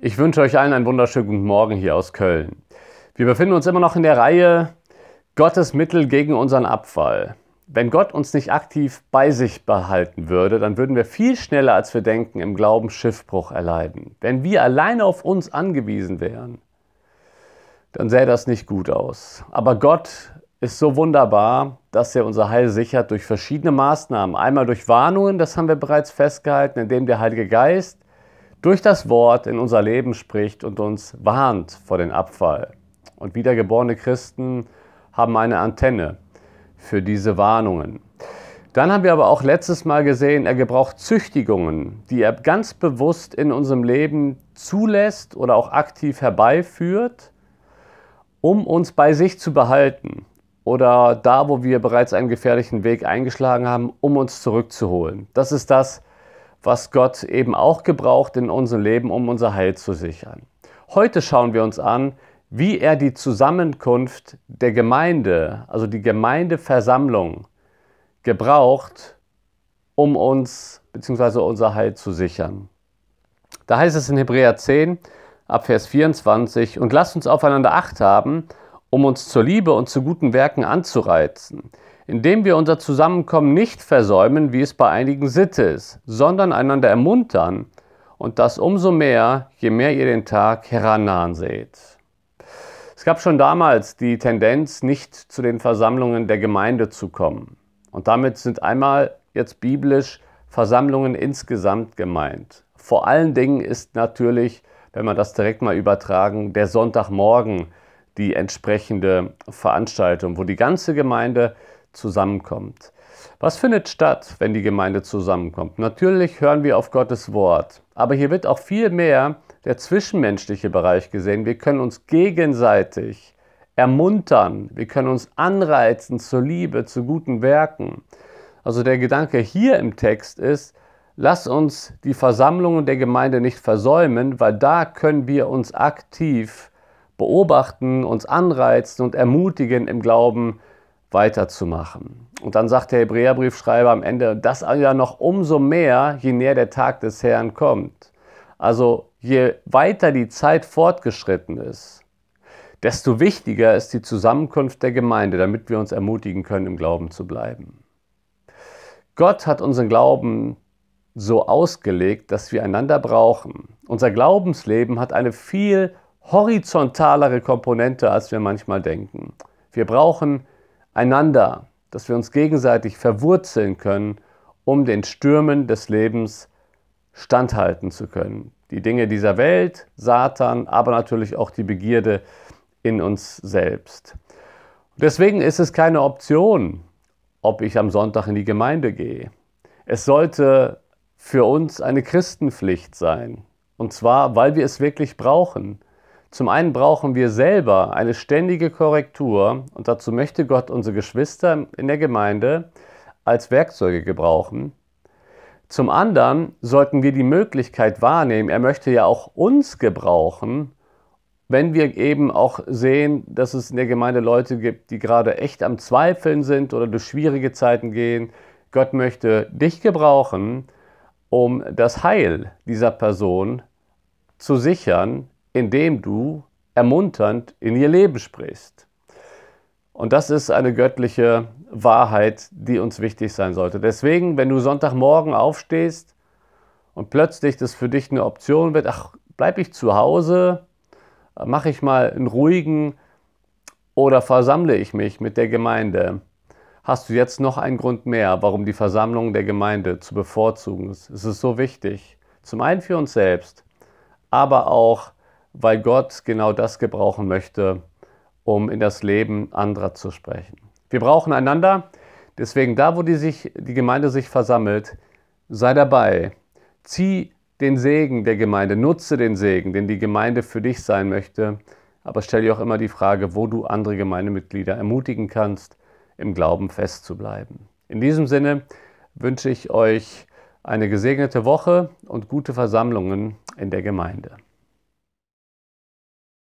Ich wünsche euch allen einen wunderschönen guten Morgen hier aus Köln. Wir befinden uns immer noch in der Reihe Gottes Mittel gegen unseren Abfall. Wenn Gott uns nicht aktiv bei sich behalten würde, dann würden wir viel schneller, als wir denken, im Glauben Schiffbruch erleiden. Wenn wir alleine auf uns angewiesen wären, dann sähe das nicht gut aus. Aber Gott ist so wunderbar, dass er unser Heil sichert durch verschiedene Maßnahmen. Einmal durch Warnungen, das haben wir bereits festgehalten, indem der Heilige Geist durch das Wort in unser Leben spricht und uns warnt vor dem Abfall. Und wiedergeborene Christen haben eine Antenne für diese Warnungen. Dann haben wir aber auch letztes Mal gesehen, er gebraucht Züchtigungen, die er ganz bewusst in unserem Leben zulässt oder auch aktiv herbeiführt, um uns bei sich zu behalten oder da, wo wir bereits einen gefährlichen Weg eingeschlagen haben, um uns zurückzuholen. Das ist das, was Gott eben auch gebraucht in unserem Leben, um unser Heil zu sichern. Heute schauen wir uns an, wie er die Zusammenkunft der Gemeinde, also die Gemeindeversammlung, gebraucht, um uns bzw. unser Heil zu sichern. Da heißt es in Hebräer 10, ab Vers 24, und lasst uns aufeinander Acht haben, um uns zur Liebe und zu guten Werken anzureizen, indem wir unser Zusammenkommen nicht versäumen, wie es bei einigen Sitte ist, sondern einander ermuntern und das umso mehr, je mehr ihr den Tag herannahen seht. Es gab schon damals die Tendenz, nicht zu den Versammlungen der Gemeinde zu kommen. Und damit sind einmal jetzt biblisch Versammlungen insgesamt gemeint. Vor allen Dingen ist natürlich, wenn man das direkt mal übertragen, der Sonntagmorgen die entsprechende Veranstaltung, wo die ganze Gemeinde zusammenkommt. Was findet statt, wenn die Gemeinde zusammenkommt? Natürlich hören wir auf Gottes Wort, aber hier wird auch viel mehr der zwischenmenschliche Bereich gesehen. Wir können uns gegenseitig ermuntern, wir können uns anreizen zur Liebe, zu guten Werken. Also der Gedanke hier im Text ist, lass uns die Versammlungen der Gemeinde nicht versäumen, weil da können wir uns aktiv beobachten, uns anreizen und ermutigen, im Glauben weiterzumachen. Und dann sagt der Hebräerbriefschreiber am Ende, das ja noch umso mehr, je näher der Tag des Herrn kommt. Also je weiter die Zeit fortgeschritten ist, desto wichtiger ist die Zusammenkunft der Gemeinde, damit wir uns ermutigen können, im Glauben zu bleiben. Gott hat unseren Glauben so ausgelegt, dass wir einander brauchen. Unser Glaubensleben hat eine viel horizontalere Komponente, als wir manchmal denken. Wir brauchen einander, dass wir uns gegenseitig verwurzeln können, um den Stürmen des Lebens standhalten zu können. Die Dinge dieser Welt, Satan, aber natürlich auch die Begierde in uns selbst. Deswegen ist es keine Option, ob ich am Sonntag in die Gemeinde gehe. Es sollte für uns eine Christenpflicht sein. Und zwar, weil wir es wirklich brauchen. Zum einen brauchen wir selber eine ständige Korrektur und dazu möchte Gott unsere Geschwister in der Gemeinde als Werkzeuge gebrauchen. Zum anderen sollten wir die Möglichkeit wahrnehmen, er möchte ja auch uns gebrauchen, wenn wir eben auch sehen, dass es in der Gemeinde Leute gibt, die gerade echt am Zweifeln sind oder durch schwierige Zeiten gehen. Gott möchte dich gebrauchen, um das Heil dieser Person zu sichern, indem du ermunternd in ihr Leben sprichst. Und das ist eine göttliche Wahrheit, die uns wichtig sein sollte. Deswegen, wenn du Sonntagmorgen aufstehst und plötzlich das für dich eine Option wird, ach, bleib ich zu Hause, mache ich mal einen ruhigen oder versammle ich mich mit der Gemeinde, hast du jetzt noch einen Grund mehr, warum die Versammlung der Gemeinde zu bevorzugen ist. Es ist so wichtig. Zum einen für uns selbst, aber auch weil Gott genau das gebrauchen möchte, um in das Leben anderer zu sprechen. Wir brauchen einander, deswegen da, wo die, sich, die Gemeinde sich versammelt, sei dabei. Zieh den Segen der Gemeinde, nutze den Segen, den die Gemeinde für dich sein möchte. Aber stell dir auch immer die Frage, wo du andere Gemeindemitglieder ermutigen kannst, im Glauben festzubleiben. In diesem Sinne wünsche ich euch eine gesegnete Woche und gute Versammlungen in der Gemeinde.